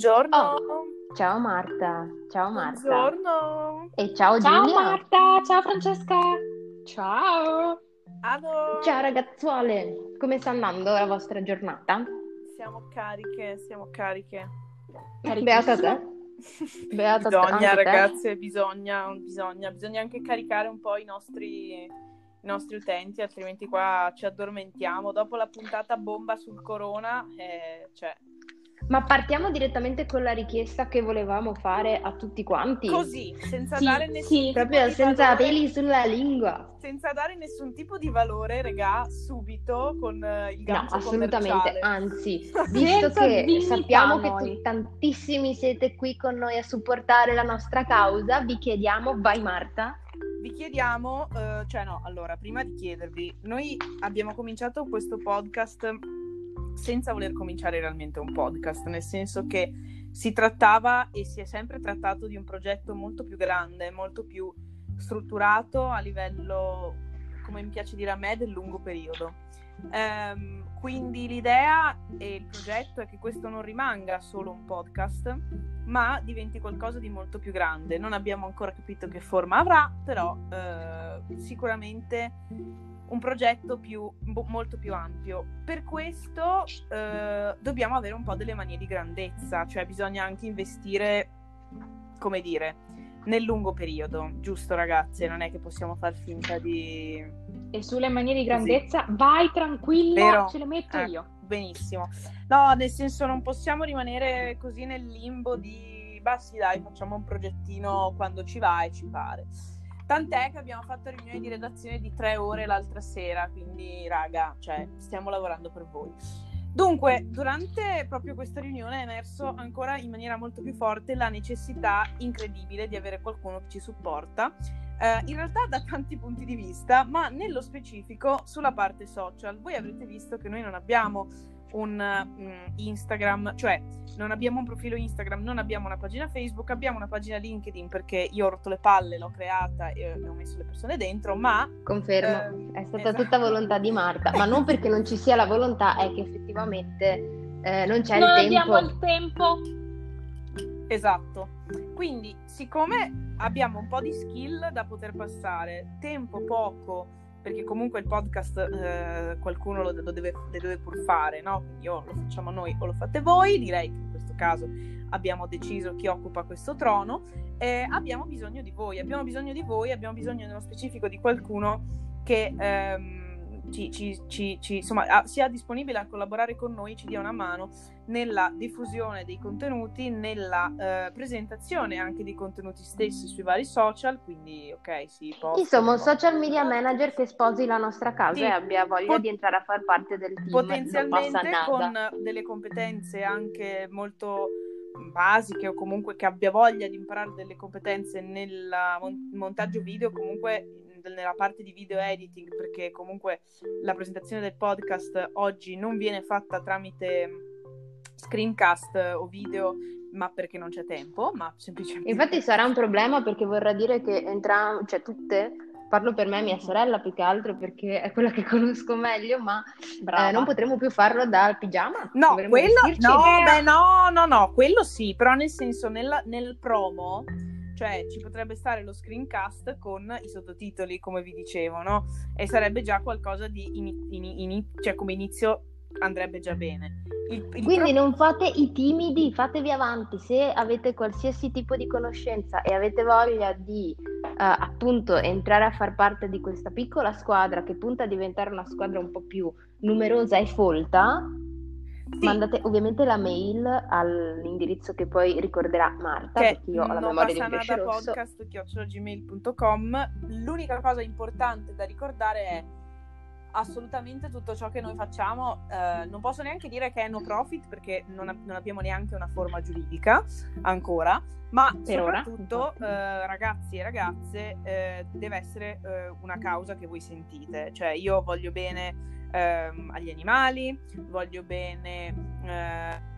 Buongiorno. Oh, ciao Marta. Ciao Marta. Buongiorno. E ciao, Ciao Giulia. Marta, ciao Francesca. Ciao. Allora, Ciao ragazzuole. Come sta andando la vostra giornata? siamo cariche, siamo cariche. Beata te. Beata te, Bisogna, anche te. ragazze, bisogna, bisogna, bisogna anche caricare un po' i nostri, i nostri utenti, altrimenti qua ci addormentiamo. Dopo la puntata bomba sul corona, eh, cioè, Ma partiamo direttamente con la richiesta che volevamo fare a tutti quanti. così, senza Sì, dare nessun sì. tipo Proprio di senza valore- peli sulla lingua. senza dare nessun tipo di valore, regà, subito con eh, il No, gancio assolutamente. commerciale. Anzi, visto che sappiamo che tu- tantissimi siete qui con noi a supportare la nostra causa, vi chiediamo, vai Marta. Vi chiediamo, eh, cioè no, allora, prima di chiedervi, noi abbiamo cominciato questo podcast senza voler cominciare realmente un podcast, nel senso che si trattava e si è sempre trattato di un progetto molto più grande, molto più strutturato a livello, come mi piace dire a me, del lungo periodo. Ehm, quindi l'idea e il progetto è che questo non rimanga solo un podcast, ma diventi qualcosa di molto più grande. Non abbiamo ancora capito che forma avrà, però eh, sicuramente un progetto più, mo- molto più ampio. Per questo eh, dobbiamo avere un po' delle manie di grandezza, cioè bisogna anche investire, come dire, nel lungo periodo, giusto ragazze? Non è che possiamo far finta di... E sulle manie di grandezza, vai tranquilla, Vero. ce le metto Eh, io. Benissimo. No, nel senso non possiamo rimanere così nel limbo di, bah sì dai, facciamo un progettino quando ci va e ci pare. Tant'è che abbiamo fatto riunioni di redazione di tre ore l'altra sera, quindi raga, cioè, stiamo lavorando per voi. Dunque, durante proprio questa riunione è emerso ancora in maniera molto più forte la necessità incredibile di avere qualcuno che ci supporta, eh, in realtà da tanti punti di vista, ma nello specifico sulla parte social. Voi avrete visto che noi non abbiamo un mm, Instagram, cioè non abbiamo un profilo Instagram, non abbiamo una pagina Facebook, abbiamo una pagina LinkedIn perché io ho rotto le palle, l'ho creata e ho messo le persone dentro, ma Confermo, Eh, è stata esatto. tutta volontà di Marta, ma non perché non ci sia la volontà, è che effettivamente eh, non c'è non il abbiamo tempo. il tempo. Esatto. Quindi, siccome abbiamo un po' di skill da poter passare, tempo poco, perché comunque il podcast eh, qualcuno lo, lo deve, le deve pur fare, no? Quindi o lo facciamo noi o lo fate voi, direi che in questo caso abbiamo deciso chi occupa questo trono, eh, abbiamo bisogno di voi, abbiamo bisogno di voi, abbiamo bisogno nello specifico di qualcuno che ehm, ci, ci- ci- ci- insomma, sia disponibile a collaborare con noi, ci dia una mano nella diffusione dei contenuti, nella eh, presentazione anche dei contenuti stessi sui vari social, quindi ok, sì, post, Insomma, un social media manager che sposi la nostra causa Sì. e abbia voglia Pot- di entrare a far parte del team. potenzialmente con delle competenze anche molto basiche o comunque che abbia voglia di imparare delle competenze nel mon- montaggio video, comunque nella parte di video editing, perché comunque la presentazione del podcast oggi non viene fatta tramite screencast o video, ma perché non c'è tempo, ma semplicemente Infatti sarà un problema perché vorrà dire che entrambe, cioè tutte, parlo per me, mia sorella più che altro perché è quella che conosco meglio, ma eh, non potremo più farlo dal pigiama. No, Dovremo quello no, beh, no, no, no, quello sì, però nel senso nella- nel promo, cioè ci potrebbe stare lo screencast con i sottotitoli, come vi dicevo, no? E sarebbe già qualcosa di ini- ini- ini- cioè come inizio andrebbe già bene. Il, il Quindi pro- non fate i timidi, fatevi avanti. Se avete qualsiasi tipo di conoscenza e avete voglia di eh, appunto entrare a far parte di questa piccola squadra che punta a diventare una squadra un po' più numerosa e folta, sì, mandate ovviamente la mail all'indirizzo che poi ricorderà Marta, che perché io ho la memoria di un pesce nada rosso. podcast chiocciolagmail.com. L'unica cosa importante da ricordare è assolutamente tutto ciò che noi facciamo. Eh, non posso neanche dire che è no profit perché non, non abbiamo neanche una forma giuridica ancora. Ma Per soprattutto eh, ragazzi e ragazze eh, deve essere eh, una causa che voi sentite. Cioè io voglio bene ehm, agli animali voglio bene eh,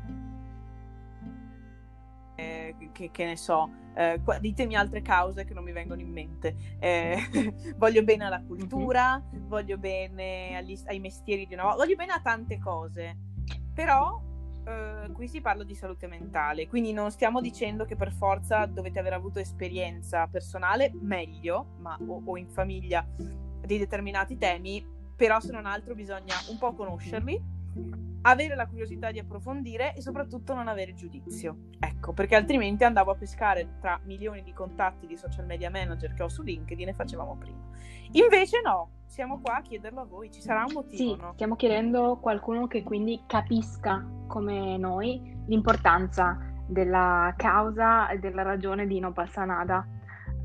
eh, che, che ne so, eh, ditemi altre cause che non mi vengono in mente. Eh, voglio bene alla cultura, voglio bene agli- ai mestieri di una volta, voglio bene a tante cose. Però eh, qui si parla di salute mentale, quindi non stiamo dicendo che per forza dovete aver avuto esperienza personale, meglio, ma, o, o in famiglia di determinati temi, però se non altro bisogna un po' conoscerli avere la curiosità di approfondire e soprattutto non avere giudizio. Ecco, perché altrimenti andavo a pescare tra milioni di contatti di social media manager che ho su LinkedIn e facevamo prima. Invece no, siamo qua a chiederlo a voi, ci sarà un motivo, Sì, no? stiamo chiedendo qualcuno che quindi capisca come noi l'importanza della causa e della ragione di non passa nada.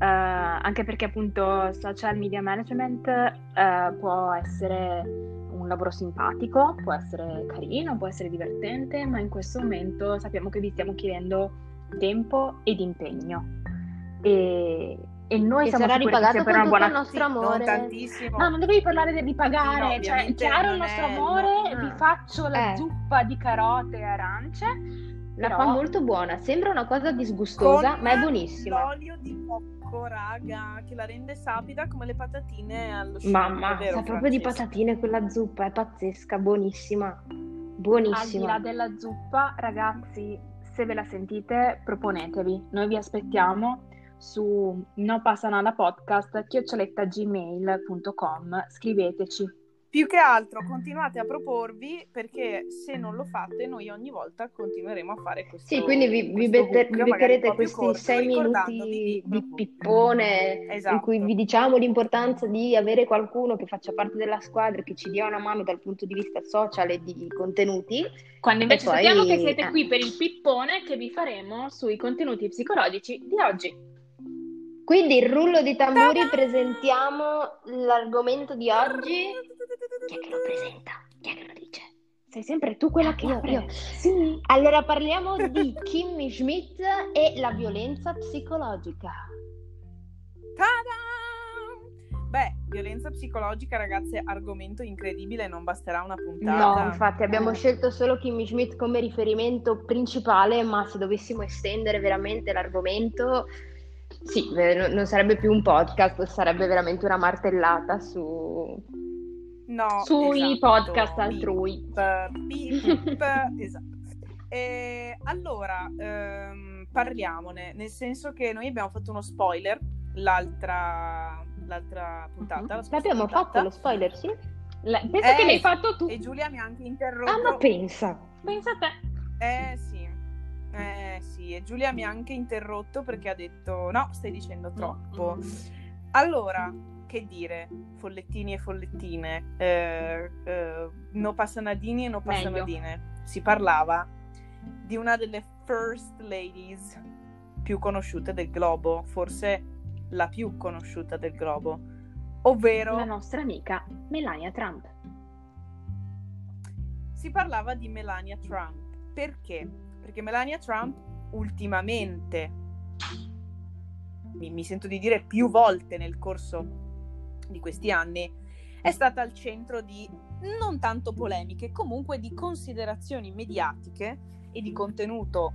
Eh, anche perché appunto social media management eh, può essere un lavoro simpatico, può essere carino, può essere divertente, ma in questo momento sappiamo che vi stiamo chiedendo tempo ed impegno. E, e noi Che siamo sarà ripagato per con una tutto buona il nostro non amore. tantissimo. No, non dovevi parlare di Sì, no, cioè chiaro il nostro è- amore, no. vi faccio la Eh. zuppa di carote e arance. La però- fa molto buona, sembra una cosa disgustosa, Con ma è buonissima. L'olio di cocco, raga, che la rende sapida come le patatine allo scino. Mamma, vero, sa proprio di patatine quella zuppa, è pazzesca, buonissima. Al di Buonissima. là della zuppa, ragazzi, se ve la sentite, proponetevi. Noi vi aspettiamo su no passa nada podcast chioccioletta.gmail.com scriveteci. Più che altro continuate a proporvi perché se non lo fate noi ogni volta continueremo a fare questo Sì, quindi vi, vi, bette- vi beccherete questi corto, sei minuti di pippone in Esatto. cui vi diciamo l'importanza di avere qualcuno che faccia parte della squadra, che ci dia una mano dal punto di vista social e di contenuti. Quando invece poi- sappiamo che siete eh. qui per il pippone che vi faremo sui contenuti psicologici di oggi. Quindi il rullo di tamburi presentiamo l'argomento di oggi. Chi è che lo presenta? Chi è che lo dice? Sei sempre tu quella che Io, apre. io. Sì. Allora parliamo di Kimmy Schmidt e la violenza psicologica. Ta-da! Beh, violenza psicologica, ragazze, argomento incredibile, non basterà una No, puntata. infatti abbiamo scelto solo Kimmy Schmidt come riferimento principale, ma se dovessimo estendere veramente l'argomento, sì, eh, no- non sarebbe più un podcast, sarebbe veramente una martellata su... No, Sui esatto, podcast altrui. beep, beep, esatto. E allora, ehm, parliamone, nel senso che noi abbiamo fatto uno spoiler l'altra, l'altra puntata. scorsa L'abbiamo puntata, fatto lo spoiler, sì? La- penso Eh, che l'hai fatto tu. E Giulia mi ha anche interrotto. Ah, ma pensa! Pensa a te. Eh sì, eh sì, e Giulia mi ha anche interrotto perché ha detto no, stai dicendo troppo. Allora, che dire, follettini e follettine, eh, eh, no passanadini e no passanadine. Si parlava di una delle first ladies più conosciute del globo, forse la più conosciuta del globo, ovvero La nostra amica Melania Trump. si parlava di Melania Trump. Perché? Perché Melania Trump ultimamente, mi, mi sento di dire più volte nel corso di questi anni, è stata al centro di non tanto polemiche, comunque di considerazioni mediatiche e di contenuto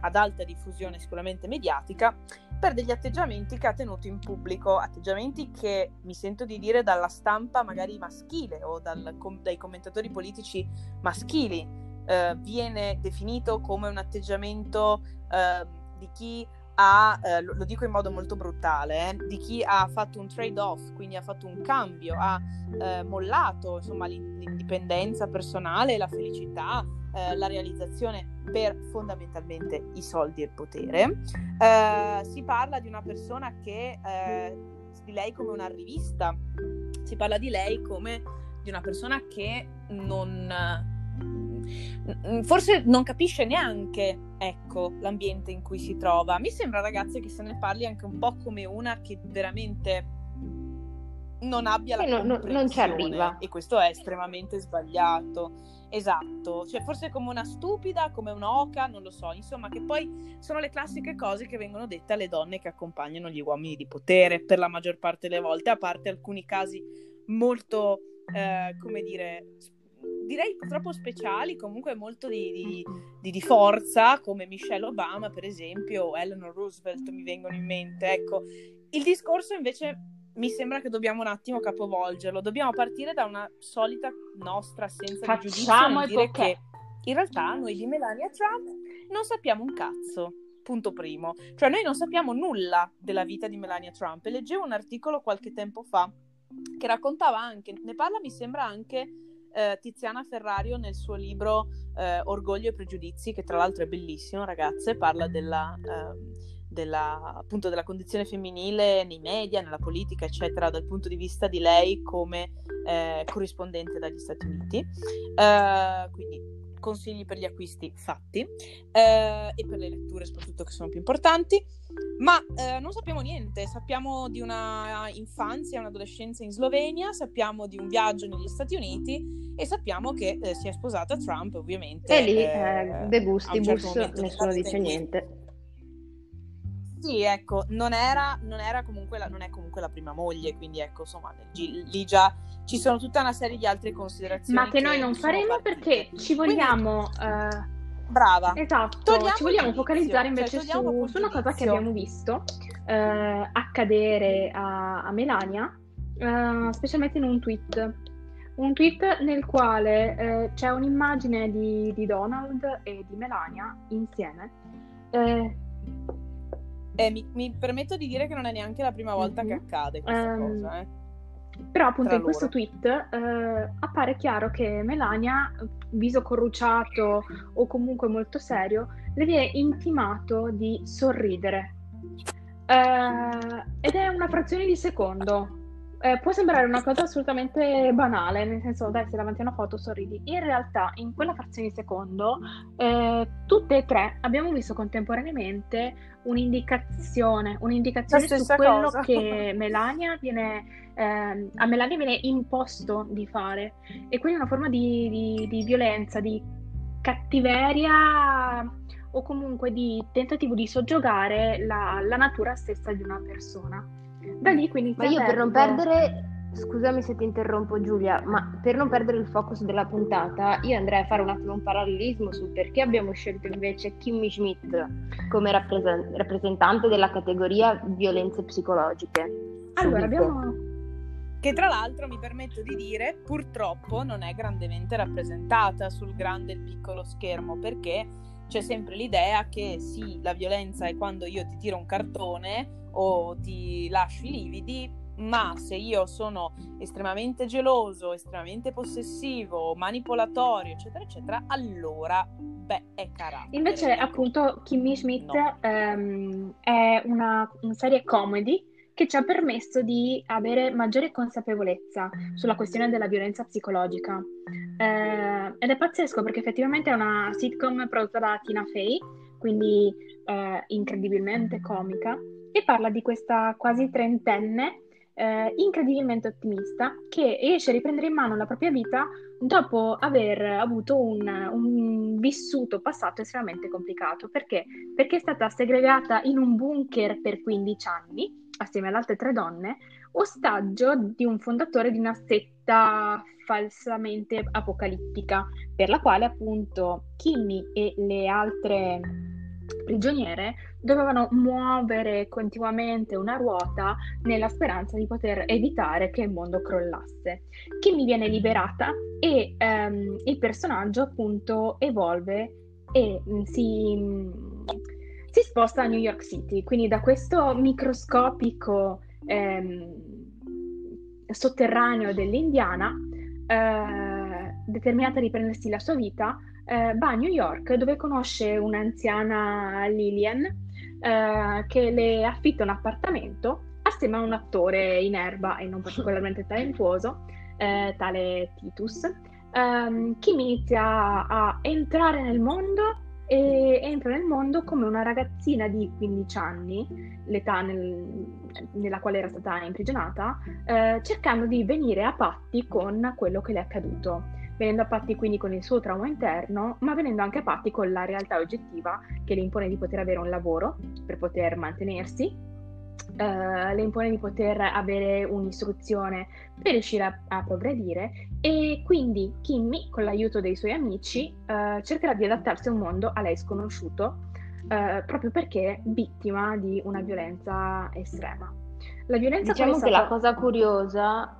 ad alta diffusione sicuramente mediatica per degli atteggiamenti che ha tenuto in pubblico, atteggiamenti che mi sento di dire dalla stampa magari maschile o dal- com- dai commentatori politici maschili. Eh, viene definito come un atteggiamento eh, di chi ha, eh, lo, dico in modo molto brutale, eh, di chi ha fatto un trade-off, quindi ha fatto un cambio, ha eh, mollato insomma l'in- l'indipendenza personale, la felicità, eh, la realizzazione per fondamentalmente i soldi e il potere. Eh, si parla di una persona che eh, di lei come una rivista, si parla di lei come di una persona che non forse non capisce neanche ecco l'ambiente in cui si trova. Mi sembra ragazze che se ne parli anche un po' come una che veramente non abbia la non- non- ci arriva. e questo è estremamente sbagliato. Esatto, cioè forse come una stupida, come un'oca, non lo so, insomma, che poi sono le classiche cose che vengono dette alle donne che accompagnano gli uomini di potere per la maggior parte delle volte, a parte alcuni casi molto, eh, come dire, direi purtroppo speciali, comunque molto di, di- di- di forza, come Michelle Obama, per esempio, o Eleanor Roosevelt mi vengono in mente. Ecco, il discorso invece mi sembra che dobbiamo un attimo capovolgerlo. Dobbiamo partire da una solita nostra assenza di giudizio il dire che in realtà noi di Melania Trump non sappiamo un cazzo. Punto primo. Cioè noi non sappiamo nulla della vita di Melania Trump. E leggevo un articolo qualche tempo fa che raccontava anche, ne parla mi sembra anche eh, Tiziana Ferrario nel suo libro eh, Orgoglio e pregiudizi, che tra l'altro è bellissimo, ragazze, parla della, eh, della, appunto, della condizione femminile nei media, nella politica, eccetera, dal punto di vista di lei come eh, corrispondente dagli Stati Uniti. Eh, quindi consigli per gli acquisti fatti eh, e per le letture soprattutto che sono più importanti. Ma eh, non sappiamo niente, sappiamo di una infanzia, un'adolescenza in Slovenia, sappiamo di un viaggio negli Stati Uniti e sappiamo che eh, si è sposata Trump ovviamente. E lì, eh, de gustibus, certo nessuno dice niente. Sì, ecco, non era, non era comunque la, non è comunque la prima moglie, quindi ecco, insomma, lì già ci sono tutta una serie di altre considerazioni. Ma che, che noi non faremo perché ci vogliamo... Quindi, uh... Brava. Esatto, Togliamo ci vogliamo focalizzare invece cioè, su, su, una cosa che abbiamo visto uh, accadere a, a Melania, uh, specialmente in un tweet. Un tweet nel quale c'è un'immagine di, di, Donald e di Melania insieme. Eh, mi, mi, permetto di dire che non è neanche la prima volta mm-hmm. che accade questa um, cosa, eh. Però appunto Tra in loro. questo tweet eh, appare chiaro che Melania, viso corrucciato o comunque molto serio, le viene intimato di sorridere. Eh, ed è una frazione di secondo. Eh, può sembrare una cosa assolutamente banale, nel senso, dai, sei davanti a una foto, sorridi. In realtà, in quella frazione di secondo, eh, tutte e tre abbiamo visto contemporaneamente un'indicazione, un'indicazione su quello cosa. che Melania viene, eh, a Melania viene imposto di fare. E quindi una forma di, di, di violenza, di cattiveria o comunque di tentativo di soggiogare la, la natura stessa di una persona. Da lì quindi... Ma io per non perdere... Scusami se ti interrompo Giulia, ma per non perdere il focus della puntata, io andrei a fare un attimo un parallelismo su perché abbiamo scelto invece Kimmy Schmidt come rappres- rappresentante della categoria violenze psicologiche. Allora, abbiamo che tra l'altro mi permetto di dire purtroppo non è grandemente rappresentata sul grande e piccolo schermo perché c'è sempre l'idea che sì, la violenza è quando io ti tiro un cartone o ti lascio i lividi, ma se io sono estremamente geloso, estremamente possessivo, manipolatorio, eccetera, eccetera, allora, beh, è carattere. Invece, ecco. appunto, Kimmy Schmidt no. ehm, è una, una serie comedy che ci ha permesso di avere maggiore consapevolezza sulla questione della violenza psicologica. Eh, ed è pazzesco perché effettivamente è una sitcom prodotta da Tina Fey, quindi eh, incredibilmente comica, e parla di questa quasi trentenne eh, incredibilmente ottimista che riesce a riprendere in mano la propria vita dopo aver avuto un, un, vissuto passato estremamente complicato. Perché? Perché è stata segregata in un bunker per 15 anni, assieme alle altre tre donne, ostaggio di un fondatore di una setta falsamente apocalittica, per la quale appunto Kimmy e le altre prigioniere dovevano muovere continuamente una ruota nella speranza di poter evitare che il mondo crollasse. Kimmy viene liberata e um, il personaggio appunto evolve e um, si, um, si, sposta a New York City, quindi da questo microscopico ehm, sotterraneo dell'Indiana, eh, determinata a riprendersi la sua vita, eh, va a New York dove conosce un'anziana Lillian eh, che le affitta un appartamento assieme a un attore in erba e non particolarmente talentuoso, eh, tale Titus. Um, Kim inizia a entrare nel mondo e entra nel mondo come una ragazzina di 15 anni, l'età nel, nella quale era stata imprigionata, eh, cercando di venire a patti con quello che le è accaduto. Venendo a patti quindi con il suo trauma interno, ma venendo anche a patti con la realtà oggettiva che le impone di poter avere un lavoro per poter mantenersi, Uh, le impone di poter avere un'istruzione per riuscire a, a, progredire e quindi Kimmy, con l'aiuto dei suoi amici, uh, cercherà di adattarsi a un mondo a lei sconosciuto uh, proprio perché vittima di una violenza estrema. La violenza diciamo che stata... la cosa curiosa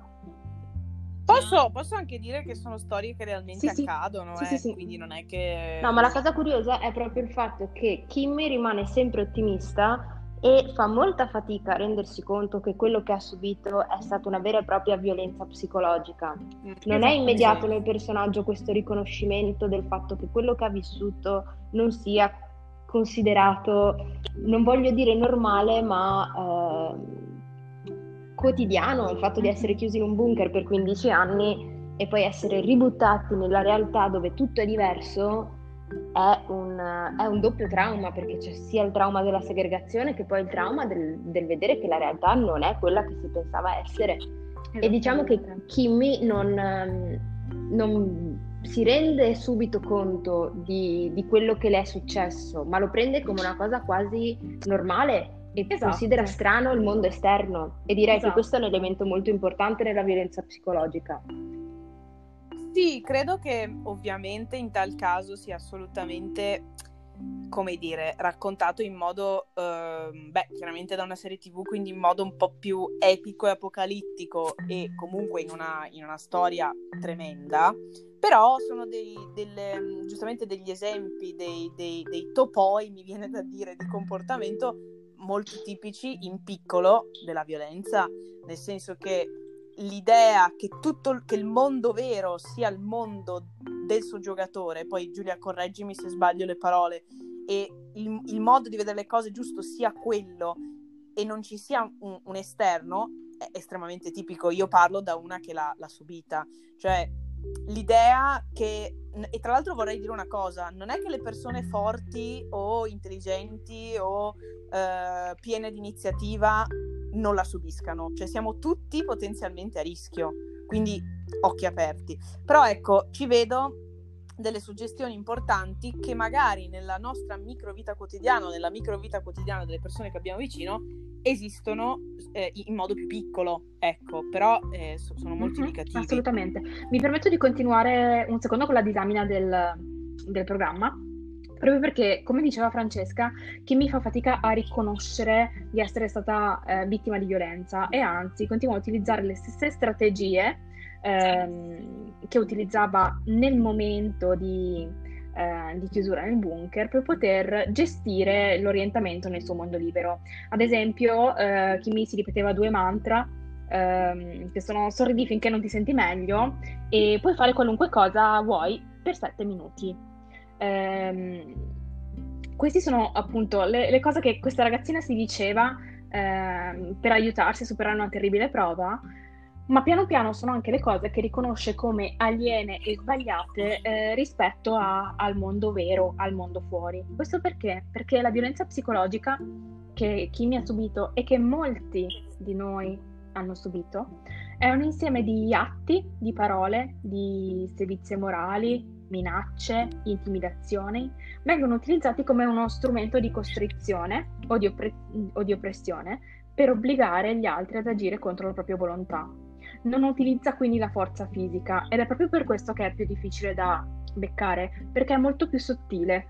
Posso, posso, anche dire che sono storie che realmente sì, accadono, sì, eh? sì, quindi non è che... No, ma la cosa curiosa è proprio il fatto che Kimmy rimane sempre ottimista e fa molta fatica a rendersi conto che quello che ha subito è stata una vera e propria violenza psicologica. Mm, non è immediato nel personaggio questo riconoscimento del fatto che quello che ha vissuto non sia considerato, non voglio dire normale, ma eh, quotidiano, il fatto di essere chiusi in un bunker per 15 anni e poi essere ributtati nella realtà dove tutto è diverso è un, è un, doppio trauma perché c'è sia il trauma della segregazione che poi il trauma del, del vedere che la realtà non è quella che si pensava essere. E diciamo che Kimmy non, non, si rende subito conto di, di, quello che le è successo, ma lo prende come una cosa quasi normale e esatto. considera strano il mondo esterno. E direi esatto. che questo è un elemento molto importante nella violenza psicologica. Sì, credo che ovviamente in tal caso sia assolutamente, come dire, raccontato in modo, eh, beh, chiaramente da una serie tv, quindi in modo un po' più epico e apocalittico e comunque in una, in una storia tremenda, però sono dei, delle, giustamente degli esempi, dei, dei, dei topoi, mi viene da dire, di comportamento molto tipici in piccolo della violenza, nel senso che l'idea che, tutto, che il mondo vero sia il mondo del suo giocatore, poi Giulia correggimi se sbaglio le parole, e il, il modo di vedere le cose giusto sia quello e non ci sia un, un esterno, è estremamente tipico. Io parlo da una che l'ha, l'ha subita, cioè l'idea che e tra l'altro vorrei dire una cosa, non è che le persone forti o intelligenti o eh, piene di iniziativa non la subiscano, cioè siamo tutti potenzialmente a rischio, quindi occhi aperti. Però ecco, ci vedo delle suggestioni importanti che magari nella nostra microvita quotidiana, nella microvita quotidiana delle persone che abbiamo vicino, esistono eh, in modo più piccolo, ecco, però eh, sono molto mm-hmm, indicativi. Assolutamente. Mi permetto di continuare un secondo con la disamina del, del programma proprio perché, come diceva Francesca, chi mi fa fatica a riconoscere di essere stata eh, vittima di violenza e anzi continua a utilizzare le stesse strategie ehm, che utilizzava nel momento di, eh, di, chiusura nel bunker per poter gestire l'orientamento nel suo mondo libero. Ad esempio, eh, Kimi si ripeteva due mantra ehm, che sono sorridi finché non ti senti meglio e puoi fare qualunque cosa vuoi per sette minuti. Ehm, queste sono appunto le, le, cose che questa ragazzina si diceva ehm, per aiutarsi a superare una terribile prova, ma piano piano sono anche le cose che riconosce come aliene e sbagliate eh, rispetto a, al mondo vero, al mondo fuori. Questo perché? Perché la violenza psicologica che Kimi ha subito e che molti di noi hanno subito è un insieme di atti, di parole, di sevizie morali, minacce, intimidazioni, vengono utilizzati come uno strumento di costrizione o di, oppre- o di oppressione per obbligare gli altri ad agire contro la propria volontà. Non utilizza quindi la forza fisica ed è proprio per questo che è più difficile da beccare, perché è molto più sottile.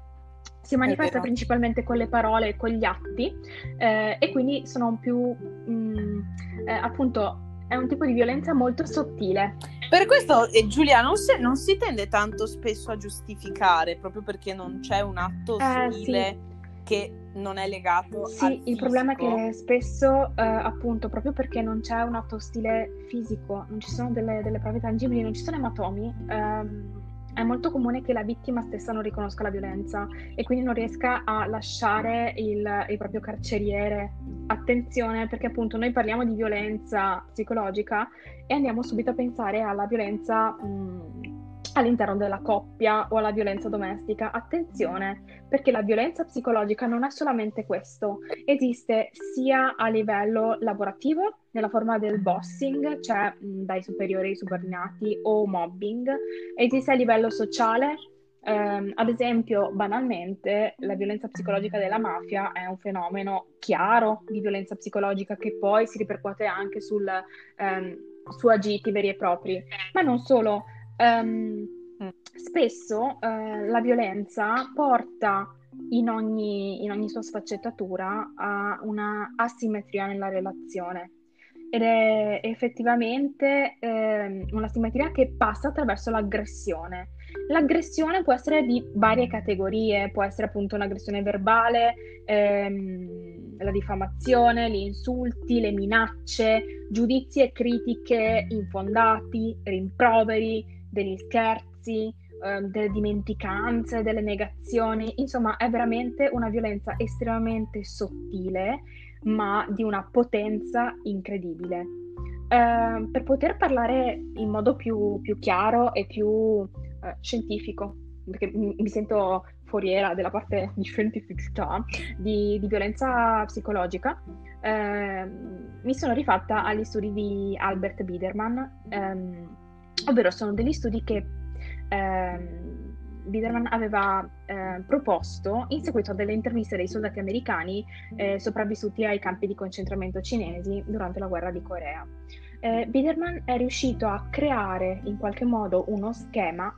Si manifesta principalmente con le parole e con gli atti eh, e quindi sono più mh, mm, eh, appunto è un tipo di violenza molto sottile. Per questo, eh, Giulia, non si, non si, tende tanto spesso a giustificare, proprio perché non c'è un atto eh, ostile sì. che non è legato sì, il fisico. problema è che spesso, eh, appunto, proprio perché non c'è un atto ostile fisico, non ci sono delle, delle prove tangibili, non ci sono ematomi, ehm, è molto comune che la vittima stessa non riconosca la violenza e quindi non riesca a lasciare il, il, proprio carceriere. Attenzione perché appunto noi parliamo di violenza psicologica e andiamo subito a pensare alla violenza mh, all'interno della coppia o alla violenza domestica. Attenzione, perché la violenza psicologica non è solamente questo, esiste sia a livello lavorativo, nella forma del bossing, cioè dai superiori ai subordinati, o mobbing, esiste a livello sociale. Um, ad esempio, banalmente, la violenza psicologica della mafia è un fenomeno chiaro di violenza psicologica che poi si ripercuote anche sul, um, su agiti veri e propri. Ma non solo, Um, spesso uh, la violenza porta in ogni, in ogni, sua sfaccettatura a una asimmetria nella relazione. ed è effettivamente eh, una simmetria che passa attraverso l'aggressione. L'aggressione può essere di varie categorie, può essere appunto un'aggressione verbale, ehm, la diffamazione, gli insulti, le minacce, giudizi e critiche infondati, rimproveri, degli scherzi, eh, delle dimenticanze, delle negazioni, insomma è veramente una violenza estremamente sottile ma di una potenza incredibile. Eh, per poter parlare in modo più, più chiaro e più eh, scientifico, perché mi sento foriera della parte di scientificità, di, di violenza psicologica, eh, mi sono rifatta agli studi di Albert Biederman, ehm, ovvero sono degli studi che ehm, Biderman aveva eh, proposto in seguito a delle interviste dei soldati americani eh, sopravvissuti ai campi di concentramento cinesi durante la guerra di Corea. Eh, Biderman è riuscito a creare in qualche modo uno schema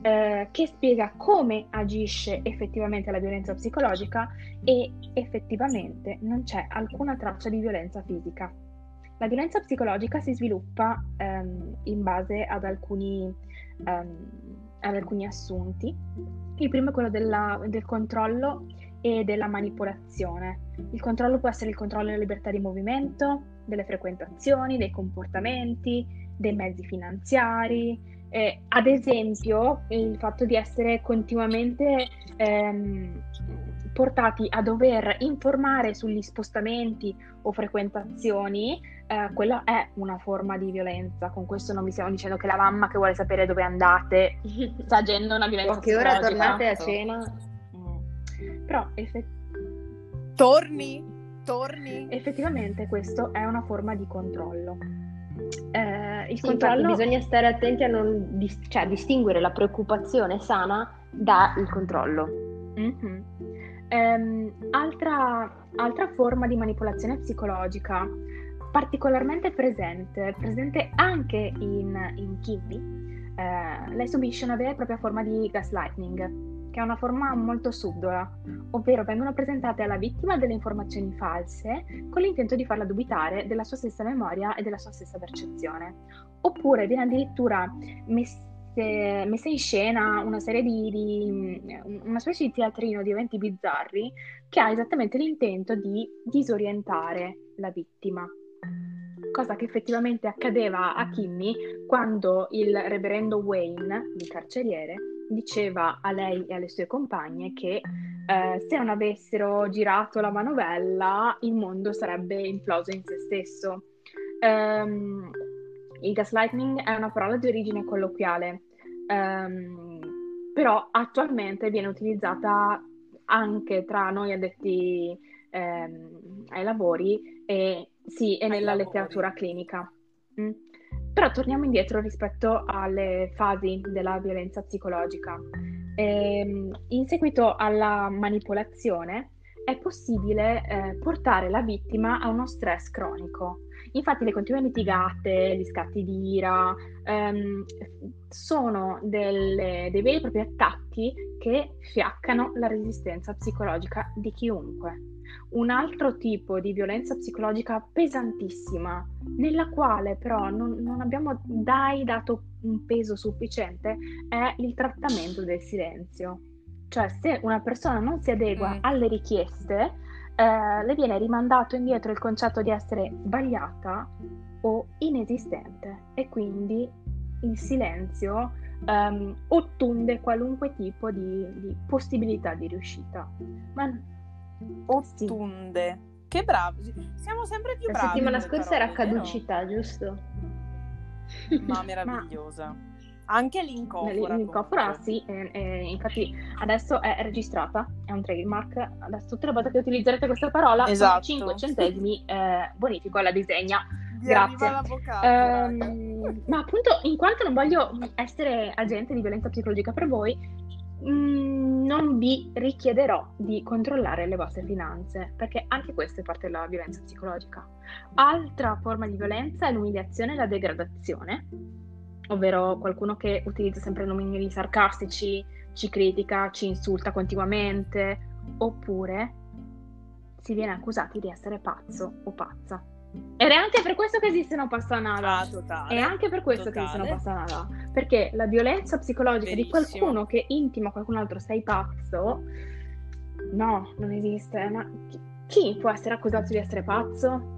eh, che spiega come agisce effettivamente la violenza psicologica e effettivamente non c'è alcuna traccia di violenza fisica. La violenza psicologica si sviluppa ehm, in base ad alcuni ehm, ad alcuni assunti. Il primo è quello della, del controllo e della manipolazione. Il controllo può essere il controllo della libertà di movimento, delle frequentazioni, dei comportamenti, dei mezzi finanziari. Eh, ad esempio, il fatto di essere continuamente ehm, portati a dover informare sugli spostamenti o frequentazioni eh, quella è una forma di violenza. Con questo non vi stiamo dicendo che la mamma che vuole sapere dove andate sta agendo una violenza. O che ora tornate a cena. Mm. Però effettivamente. Torni, torni. Effettivamente questo è una forma di controllo. Eh, il sì, controllo... bisogna stare attenti a non dis- cioè, distinguere la preoccupazione sana dal controllo. Mm-hmm. Um, altra, altra forma di manipolazione psicologica particolarmente presente, presente anche in, in Kimmy, eh, lei subisce una vera e propria forma di gaslighting, che è una forma molto subdola, ovvero vengono presentate alla vittima delle informazioni false con l'intento di farla dubitare della sua stessa memoria e della sua stessa percezione. Oppure viene addirittura messa messa in scena una serie di, di, una specie di teatrino di eventi bizzarri che ha esattamente l'intento di disorientare la vittima cosa che effettivamente accadeva a Kimmy quando il reverendo Wayne, il carceriere, diceva a lei e alle sue compagne che eh, se non avessero girato la manovella il mondo sarebbe imploso in se stesso. Um, il gaslighting è una parola di origine colloquiale, um, però attualmente viene utilizzata anche tra noi addetti ehm, ai lavori e sì, e nella lavori. letteratura clinica. Mm. Però torniamo indietro rispetto alle fasi della violenza psicologica. Ehm, in seguito alla manipolazione è possibile eh, portare la vittima a uno stress cronico. Infatti le continue litigate, gli scatti di ira ehm, sono delle, dei veri e propri attacchi che fiaccano la resistenza psicologica di chiunque un altro tipo di violenza psicologica pesantissima, nella quale però non, non abbiamo dai dato un peso sufficiente, è il trattamento del silenzio. Cioè, se una persona non si adegua mm. alle richieste, eh, le viene rimandato indietro il concetto di essere sbagliata o inesistente e quindi il silenzio um, ottunde qualunque tipo di, di possibilità di riuscita. Ma Ottunde. Sì. Che bravi. Siamo sempre più bravi. La settimana scorsa parole, era caducità, vero? giusto? Ma meravigliosa. Ma... Anche l'incofora. L'incofora, sì, e, e, infatti adesso è registrata, è un trademark. Adesso tutte le volte che utilizzerete questa parola, esatto. 5 centesimi eh, bonifico alla disegna. Vi Grazie. Um, ma appunto, in quanto non voglio essere agente di violenza psicologica per voi, Mm, non vi richiederò di controllare le vostre finanze, perché anche questa è parte della violenza psicologica. Altra forma di violenza è l'umiliazione e la degradazione, ovvero qualcuno che utilizza sempre nomi sarcastici, ci critica, ci insulta continuamente, oppure si viene accusati di essere pazzo o pazza. Ed è anche per questo che esiste No Passa Nada. Ah, totale. È anche per questo totale. che esiste No Passa Nada. Perché la violenza psicologica di Verissimo. qualcuno che intima a qualcun altro sei pazzo, no, non esiste. Ma chi può essere accusato di essere pazzo?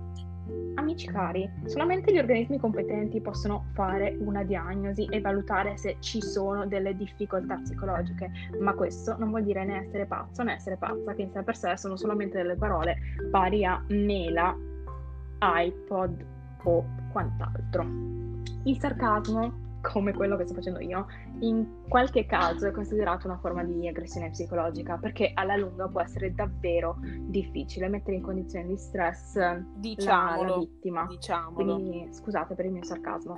Amici cari, solamente gli organismi competenti possono fare una diagnosi e valutare se ci sono delle difficoltà psicologiche, ma questo non vuol dire né essere pazzo né essere pazza, che in sé per sé sono solamente delle parole pari a mela, iPod o quant'altro. Il sarcasmo, come quello che sto facendo io, in qualche caso è considerato una forma di aggressione psicologica perché alla lunga può essere davvero difficile mettere in condizioni di stress la, la vittima. Diciamolo. Quindi scusate per il mio sarcasmo,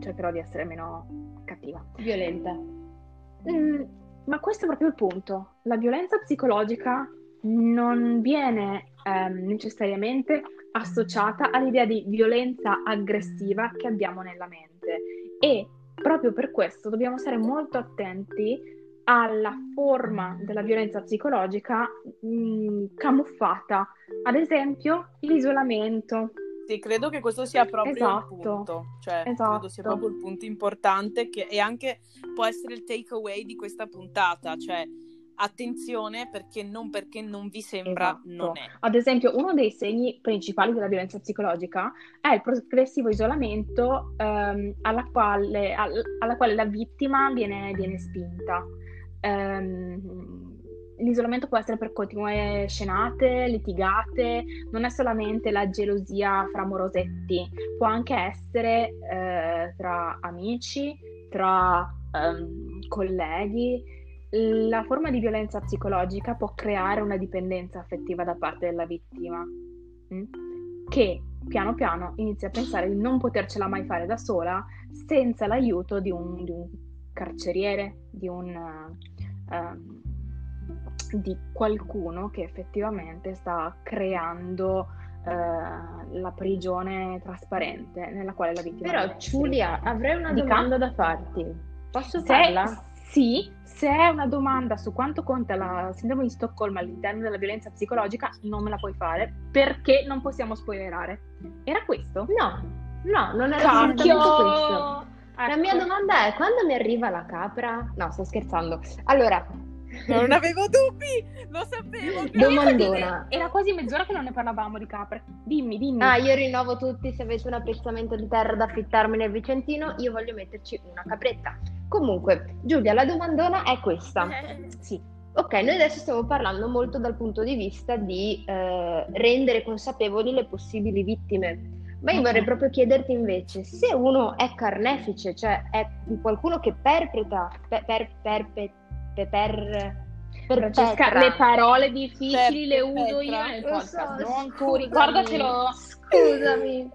cercherò di essere meno cattiva. Violenta. Mm, ma questo è proprio il punto. La violenza psicologica non viene ehm, necessariamente associata all'idea di violenza aggressiva che abbiamo nella mente e proprio per questo dobbiamo stare molto attenti alla forma della violenza psicologica mm, camuffata, ad esempio l'isolamento. Sì, credo che questo sia proprio Esatto. il punto, cioè Esatto. credo sia proprio il punto importante che e anche può essere il takeaway di questa puntata, cioè attenzione perché non perché non vi sembra Esatto. non è. Ad esempio, uno dei segni principali della violenza psicologica è il progressivo isolamento ehm, alla, quale, al- alla quale la vittima viene, viene spinta. Ehm, l'isolamento può essere per continue scenate, litigate, non è solamente la gelosia fra morosetti, può anche essere eh, tra amici, tra ehm, colleghi. La forma di violenza psicologica può creare una dipendenza affettiva da parte della vittima, mm? che piano piano inizia a pensare di non potercela mai fare da sola senza l'aiuto di un, di un carceriere, di un, ehm, di qualcuno che effettivamente sta creando eh, la prigione trasparente nella quale la vittima Però. Giulia, avrei una Dica. domanda da farti. Posso Se- farla? Sì, se è una domanda su quanto conta la sindrome di Stoccolma all'interno della violenza psicologica, non me la puoi fare perché non possiamo spoilerare. Era questo? No, no, non era questo. La Ecco. mia domanda è quando mi arriva la capra? No, sto scherzando. Allora, Non avevo dubbi, lo sapevo. domandona. Era quasi mezz'ora che non ne parlavamo di capre. Dimmi, dimmi. Ah, io rinnovo tutti, se avete un appezzamento di terra da affittarmi nel Vicentino, io voglio metterci una capretta. Comunque, Giulia, la domandona è questa. Eh, Sì. Ok, noi adesso stiamo parlando molto dal punto di vista di eh, rendere consapevoli le possibili vittime. Ma io vorrei proprio chiederti invece, se uno è carnefice, cioè è qualcuno che perpetra, per, per, perpe- per, per, Francesca, le parole difficili le Perpetra. uso io nel podcast, so, non tu, ricordatelo. Scusami.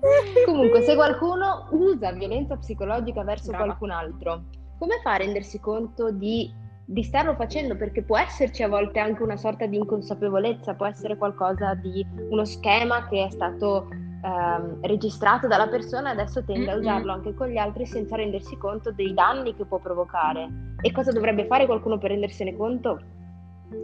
Comunque, se qualcuno usa violenza psicologica verso Brava. qualcun altro, come fa a rendersi conto di, di starlo facendo? Perché può esserci a volte anche una sorta di inconsapevolezza, può essere qualcosa di uno schema che è stato ehm, registrato dalla persona adesso tende a usarlo anche con gli altri senza rendersi conto dei danni che può provocare. E cosa dovrebbe fare qualcuno per rendersene conto?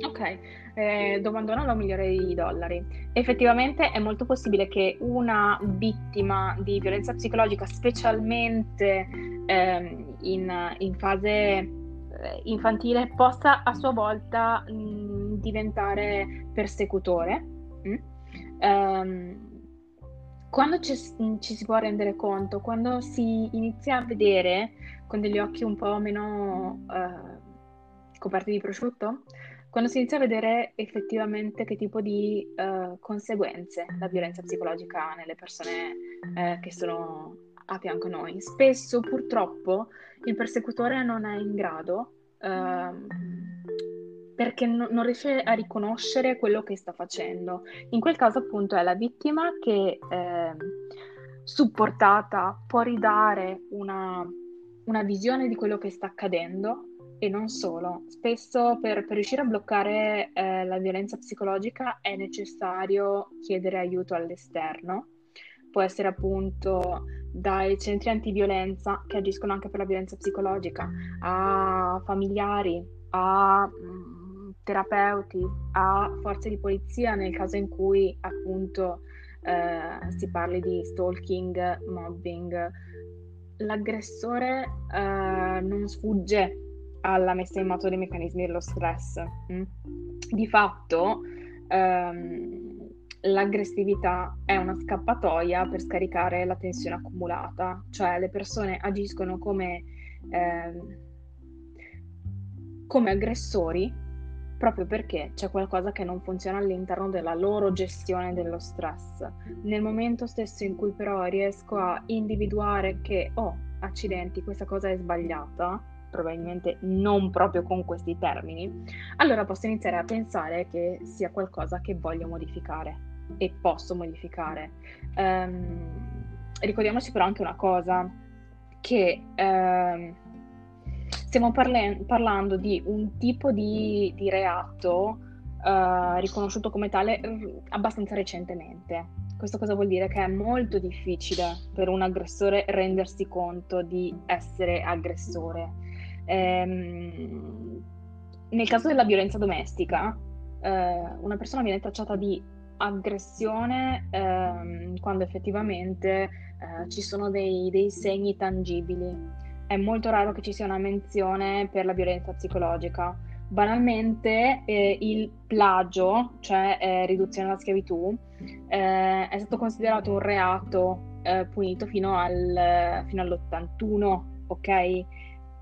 Ok, eh, domandona da un milione di dollari. Effettivamente è molto possibile che una vittima di violenza psicologica, specialmente ehm, in, in fase eh, infantile, possa a sua volta mh, diventare persecutore. mm? Ehm, quando ci, ci si può rendere conto, quando si inizia a vedere con degli occhi un po' meno eh, coperti di prosciutto, quando si inizia a vedere effettivamente che tipo di eh, conseguenze la violenza psicologica ha nelle persone eh, che sono a fianco a noi. Spesso, purtroppo, il persecutore non è in grado perché no- non riesce a riconoscere quello che sta facendo. In quel caso, appunto, è la vittima che, ehm, supportata, può ridare una, una visione di quello che sta accadendo e non solo. Spesso per, per riuscire a bloccare eh, la violenza psicologica è necessario chiedere aiuto all'esterno. Può essere appunto dai centri antiviolenza che agiscono anche per la violenza psicologica, a familiari, a mm, terapeuti, a forze di polizia nel caso in cui appunto eh, si parli di stalking, mobbing, l'aggressore eh, non sfugge alla messa in moto dei meccanismi dello stress. Mm? Di fatto, ehm, l'aggressività è una scappatoia per scaricare la tensione accumulata, cioè le persone agiscono come, ehm, come aggressori proprio perché c'è qualcosa che non funziona all'interno della loro gestione dello stress. Nel momento stesso in cui però riesco a individuare che, oh, accidenti, questa cosa è sbagliata, probabilmente non proprio con questi termini, allora posso iniziare a pensare che sia qualcosa che voglio modificare e posso modificare. Um, ricordiamoci però anche una cosa, che... Um, stiamo parle- parlando di un tipo di, di reato uh, riconosciuto come tale abbastanza recentemente. Questo cosa vuol dire? Che è molto difficile per un aggressore rendersi conto di essere aggressore. Ehm, nel caso della violenza domestica, eh, una persona viene tracciata di aggressione ehm, quando effettivamente eh, ci sono dei, dei segni tangibili è molto raro che ci sia una menzione per la violenza psicologica. Banalmente eh, il plagio, cioè eh, riduzione alla schiavitù, eh, è stato considerato un reato eh, punito fino, al, fino all'81, ok?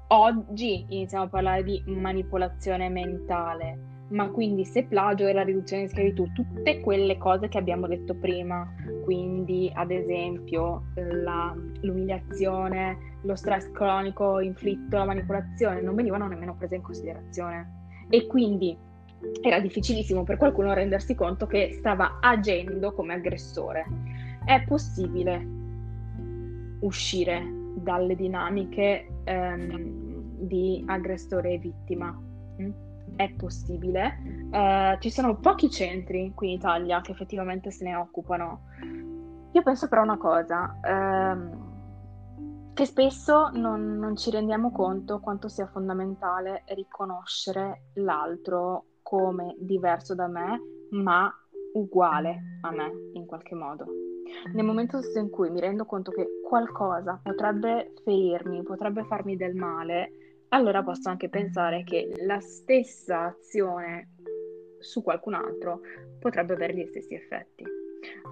Oggi iniziamo a parlare di manipolazione mentale ma quindi se plagio e la riduzione di schiavitù, tutte quelle cose che abbiamo detto prima, quindi ad esempio la, l'umiliazione, lo stress cronico inflitto, la manipolazione, non venivano nemmeno prese in considerazione. E quindi era difficilissimo per qualcuno rendersi conto che stava agendo come aggressore. È possibile uscire dalle dinamiche ehm, di aggressore e vittima. Mm? È possibile. Uh, ci sono pochi centri qui in Italia che effettivamente se ne occupano. Io penso però una cosa, ehm, che spesso non, non ci rendiamo conto quanto sia fondamentale riconoscere l'altro come diverso da me, ma uguale a me in qualche modo. Nel momento in cui mi rendo conto che qualcosa potrebbe ferirmi, potrebbe farmi del male, allora posso anche pensare che la stessa azione su qualcun altro potrebbe avere gli stessi effetti.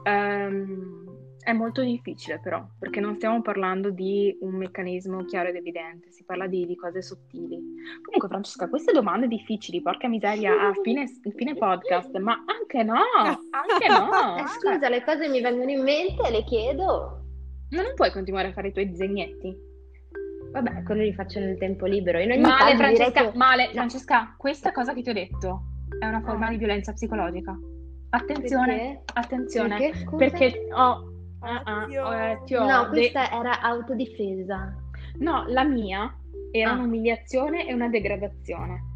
Um, è molto difficile però, perché non stiamo parlando di un meccanismo chiaro ed evidente, si parla di, di cose sottili. Comunque Francesca, queste domande difficili, porca miseria, a fine, fine podcast, ma anche no, anche no. Eh, scusa, le cose mi vengono in mente e le chiedo. Ma non puoi continuare a fare i tuoi disegnetti? Vabbè, quello li faccio nel tempo libero. In ogni male, caso, Francesca, che... male, Francesca, questa cosa che ti ho detto è una forma di violenza psicologica. Attenzione, Perché? attenzione, Perché, perché ho... ah, ah, Oddio. eh, ti ho No, de- questa era autodifesa. No, la mia era Ah. un'umiliazione e una degradazione.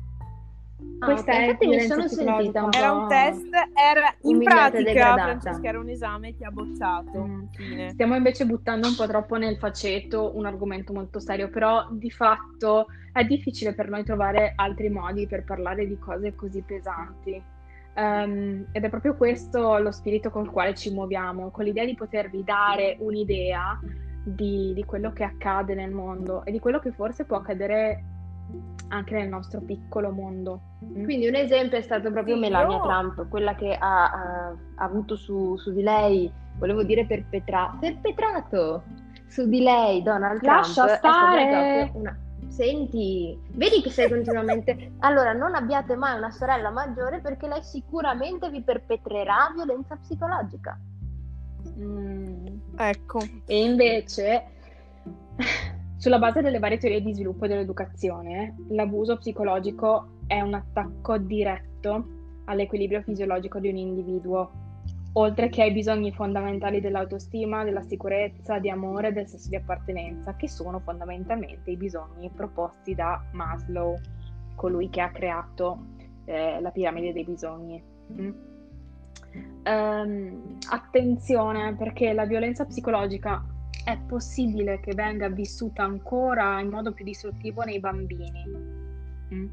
Ah, Questa ok, è infatti mi sono sentita un po'. Era un test, era in pratica. Francesca, era un esame, ti ha bocciato. Mm. Stiamo invece buttando un po' troppo nel faceto un argomento molto serio, però di fatto è difficile per noi trovare altri modi per parlare di cose così pesanti. Ehm, ed è proprio questo lo spirito col quale ci muoviamo, con l'idea di potervi dare un'idea di, di quello che accade nel mondo e di quello che forse può accadere anche nel nostro piccolo mondo. Mm? Quindi un esempio è stato proprio Sì, Melania io- Trump, quella che ha, ha- ha avuto su, su di lei, volevo dire perpetra- perpetrato su di lei Donald Lascia Trump. stata stare! una- Senti, vedi che sei continuamente... Allora, non abbiate mai una sorella maggiore perché lei sicuramente vi perpetrerà violenza psicologica. Mm. Ecco. E invece, sulla base delle varie teorie di sviluppo dell'educazione, l'abuso psicologico è un attacco diretto all'equilibrio fisiologico di un individuo, oltre che ai bisogni fondamentali dell'autostima, della sicurezza, di amore e del senso di appartenenza, che sono fondamentalmente i bisogni proposti da Maslow, colui che ha creato eh, la piramide dei bisogni. Mm? Ehm, attenzione perché la violenza psicologica è possibile che venga vissuta ancora in modo più distruttivo nei bambini. Mm.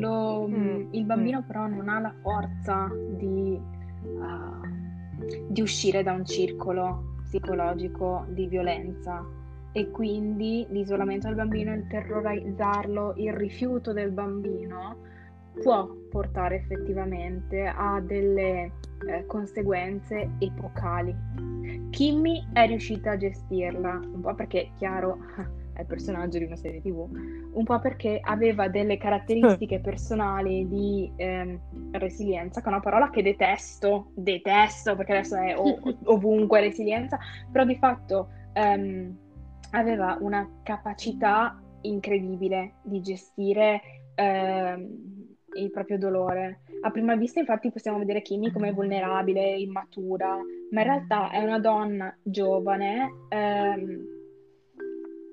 Lo- Mm, Il bambino però non ha la forza di, uh, di uscire da un circolo psicologico di violenza e quindi l'isolamento del bambino, il terrorizzarlo, il rifiuto del bambino può portare effettivamente a delle eh, conseguenze epocali. Kimmy è riuscita a gestirla, un po' perché, chiaro, è il personaggio di una serie tv, un po' perché aveva delle caratteristiche personali di ehm, resilienza, che è una parola che detesto, detesto perché adesso è ov- ovunque resilienza, però di fatto ehm, aveva una capacità incredibile di gestire ehm, il proprio dolore. A prima vista, infatti, possiamo vedere Kimi come vulnerabile, immatura, ma in realtà è una donna giovane ehm,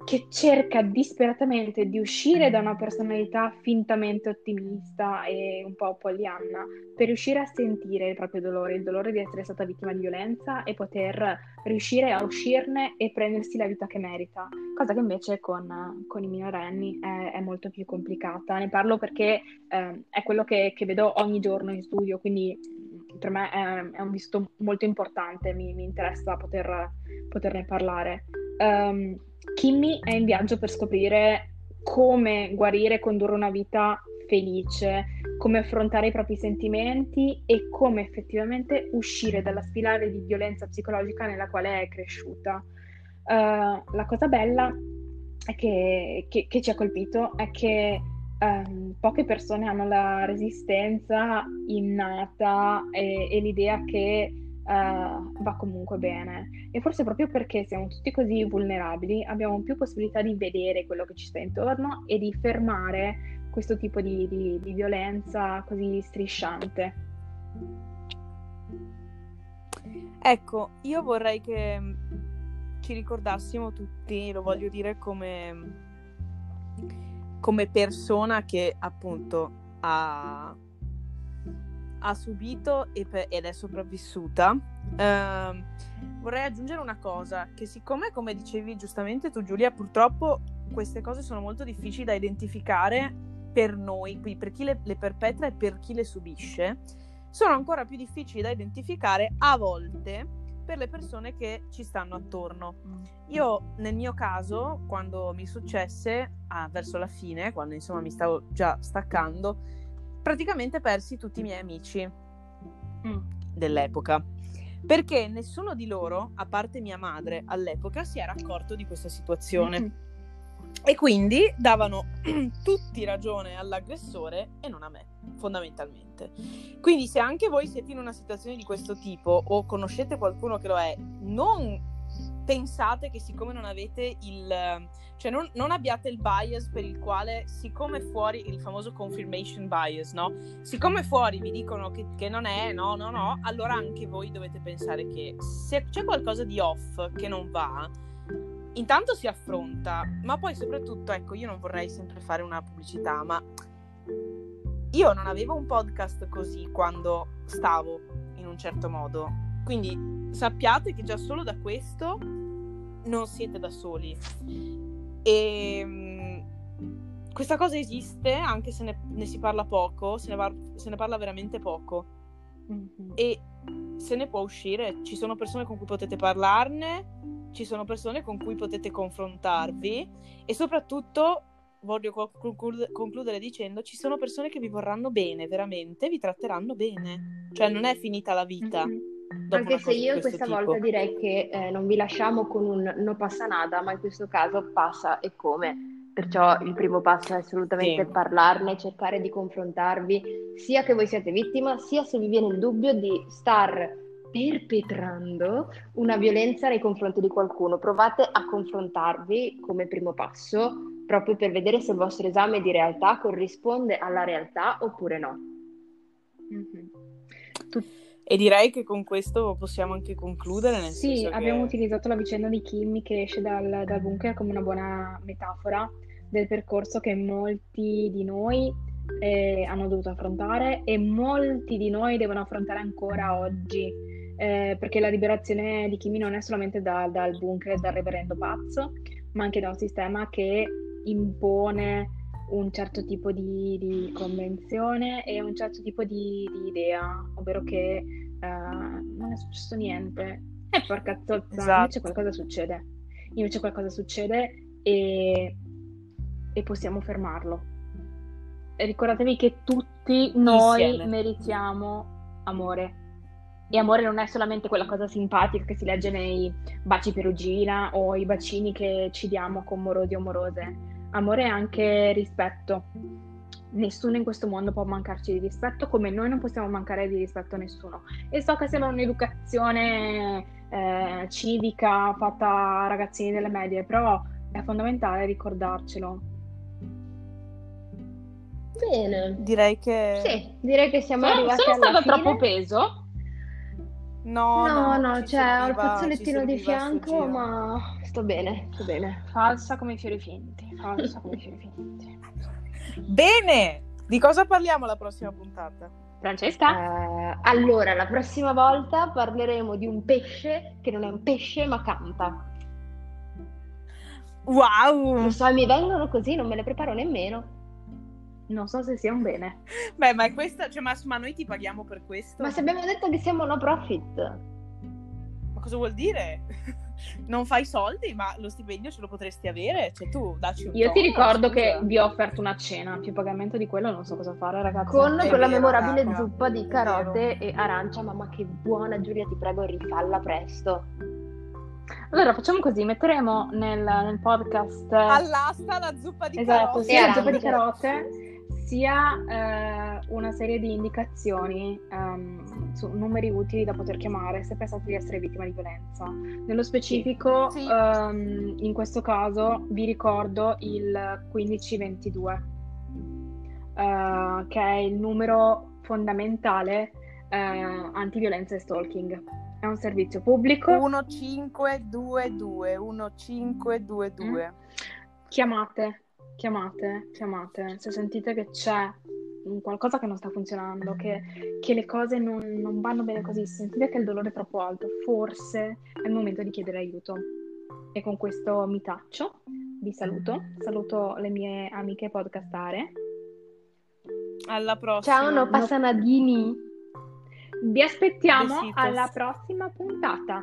che cerca disperatamente di uscire da una personalità fintamente ottimista e un po' pollyanna per riuscire a sentire il proprio dolore, il dolore di essere stata vittima di violenza e poter riuscire a uscirne e prendersi la vita che merita, cosa che invece con, con i minorenni è, è, molto più complicata. Ne parlo perché eh, è quello che, che, vedo ogni giorno in studio, quindi per me è, è un visto molto importante, mi, mi interessa poter, poterne parlare. Um, Kimmy è in viaggio per scoprire come guarire e condurre una vita felice, come affrontare i propri sentimenti e come effettivamente uscire dalla spirale di violenza psicologica nella quale è cresciuta. Uh, la cosa bella che, che, che, ci ha colpito è che um, poche persone hanno la resistenza innata e, e l'idea che uh, va comunque bene. E forse proprio perché siamo tutti così vulnerabili abbiamo più possibilità di vedere quello che ci sta intorno e di fermare questo tipo di, di, di violenza così strisciante. Ecco, io vorrei che ci ricordassimo tutti, lo voglio dire come, come persona che appunto ha ha subito e pe- ed è sopravvissuta, eh, vorrei aggiungere una cosa, che siccome, come dicevi giustamente tu Giulia, purtroppo queste cose sono molto difficili da identificare per noi, quindi per chi le, le perpetra e per chi le subisce, sono ancora più difficili da identificare a volte per le persone che ci stanno attorno. Io nel mio caso, quando mi successe, ah, verso la fine, quando insomma mi stavo già staccando, praticamente persi tutti i miei amici mm. dell'epoca. Perché nessuno di loro, a parte mia madre all'epoca, si era accorto di questa situazione. Mm-hmm. E quindi davano tutti ragione all'aggressore e non a me, fondamentalmente. Quindi se anche voi siete in una situazione di questo tipo o conoscete qualcuno che lo è, non pensate che siccome non avete il cioè non, non, abbiate il bias per il quale siccome fuori il famoso confirmation bias no? Siccome fuori vi dicono che, che non è no no no allora anche voi dovete pensare che se c'è qualcosa di off che non va intanto si affronta ma poi soprattutto ecco io non vorrei sempre fare una pubblicità ma io non avevo un podcast così quando stavo in un certo modo. Quindi sappiate che già solo da questo non siete da soli. E um, questa cosa esiste anche se ne, ne si parla poco, se ne, va, se ne parla veramente poco. Mm-hmm. E se ne può uscire. Ci sono persone con cui potete parlarne, ci sono persone con cui potete confrontarvi e soprattutto voglio concludere dicendo ci sono persone che vi vorranno bene, veramente, vi tratteranno bene. Cioè non è finita la vita. Mm-hmm anche se io questa tipo. volta direi che eh, non vi lasciamo con un no passa nada, ma in questo caso passa e come. Perciò il primo passo è assolutamente sì. parlarne, cercare di confrontarvi, sia che voi siate vittima, sia se vi viene il dubbio di star perpetrando una violenza nei confronti di qualcuno. Provate a confrontarvi come primo passo, proprio per vedere se il vostro esame di realtà corrisponde alla realtà oppure no. Mm-hmm. E direi che con questo possiamo anche concludere. Nel sì, abbiamo che... utilizzato la vicenda di Kimmy che esce dal, dal, bunker come una buona metafora del percorso che molti di noi eh, hanno dovuto affrontare e molti di noi devono affrontare ancora oggi. Eh, perché la liberazione di Kimmy non è solamente da, dal bunker dal reverendo pazzo, ma anche da un sistema che impone un certo tipo di, di convenzione e un certo tipo di, di idea, ovvero che uh, non successo niente. E porca zozza, Esatto. invece qualcosa succede. Invece qualcosa succede e, e possiamo fermarlo. E ricordatevi che tutti noi Insieme. meritiamo amore. E amore non è solamente quella cosa simpatica che si legge nei baci perugina o i bacini che ci diamo con morosi o morose. Amore è anche rispetto. Nessuno in questo mondo può mancarci di rispetto, come noi non possiamo mancare di rispetto a nessuno. E so che sembra un'educazione eh, civica fatta a ragazzini delle medie, però è fondamentale ricordarcelo. Bene. Direi che... Sì, direi che siamo Sono, arrivati sono alla fine. troppo peso? No, No, no, ci cioè ho il fazzolettino di fianco, ma sto bene, sto bene. Falsa come i fiori finti, falsa come i fiori finti. Bene! Di cosa parliamo la prossima puntata? Francesca? Eh, allora, la prossima volta parleremo di un pesce che non è un pesce ma canta. Wow! Lo so, mi vengono così, non me le preparo nemmeno. Non so se sia un bene. Beh, ma è questa... Cioè, ma, ma noi ti paghiamo per questo? Ma se abbiamo detto che siamo no profit. Ma cosa vuol dire? Non fai soldi, ma lo stipendio ce lo potresti avere? Cioè, tu dacci un Io ti ricordo scusa. che vi ho offerto una cena, più pagamento di quello non so cosa fare, ragazzi. Con È quella vero, memorabile raga, zuppa di carote e arancia, mamma che buona Giulia, ti prego rifalla presto. Allora facciamo così, metteremo nel, nel podcast All'asta la zuppa di esatto, carote. sia la arance. zuppa di carote, sia eh, una serie di indicazioni ehm, su numeri utili da poter chiamare se pensate di essere vittima di violenza. Nello specifico, Sì. ehm, in questo caso, vi ricordo il 1522, eh, che è il numero fondamentale eh, antiviolenza e stalking. È un servizio pubblico. 1522 1522 Chiamate, chiamate, chiamate. Se sentite che c'è un qualcosa che non sta funzionando, che, che le cose non, non vanno bene così, se sentite che il dolore è troppo alto, forse è il momento di chiedere aiuto. E con questo mi taccio, vi saluto, saluto le mie amiche podcastare. Alla prossima. Ciao, no passanadini. Vi aspettiamo alla prossima puntata.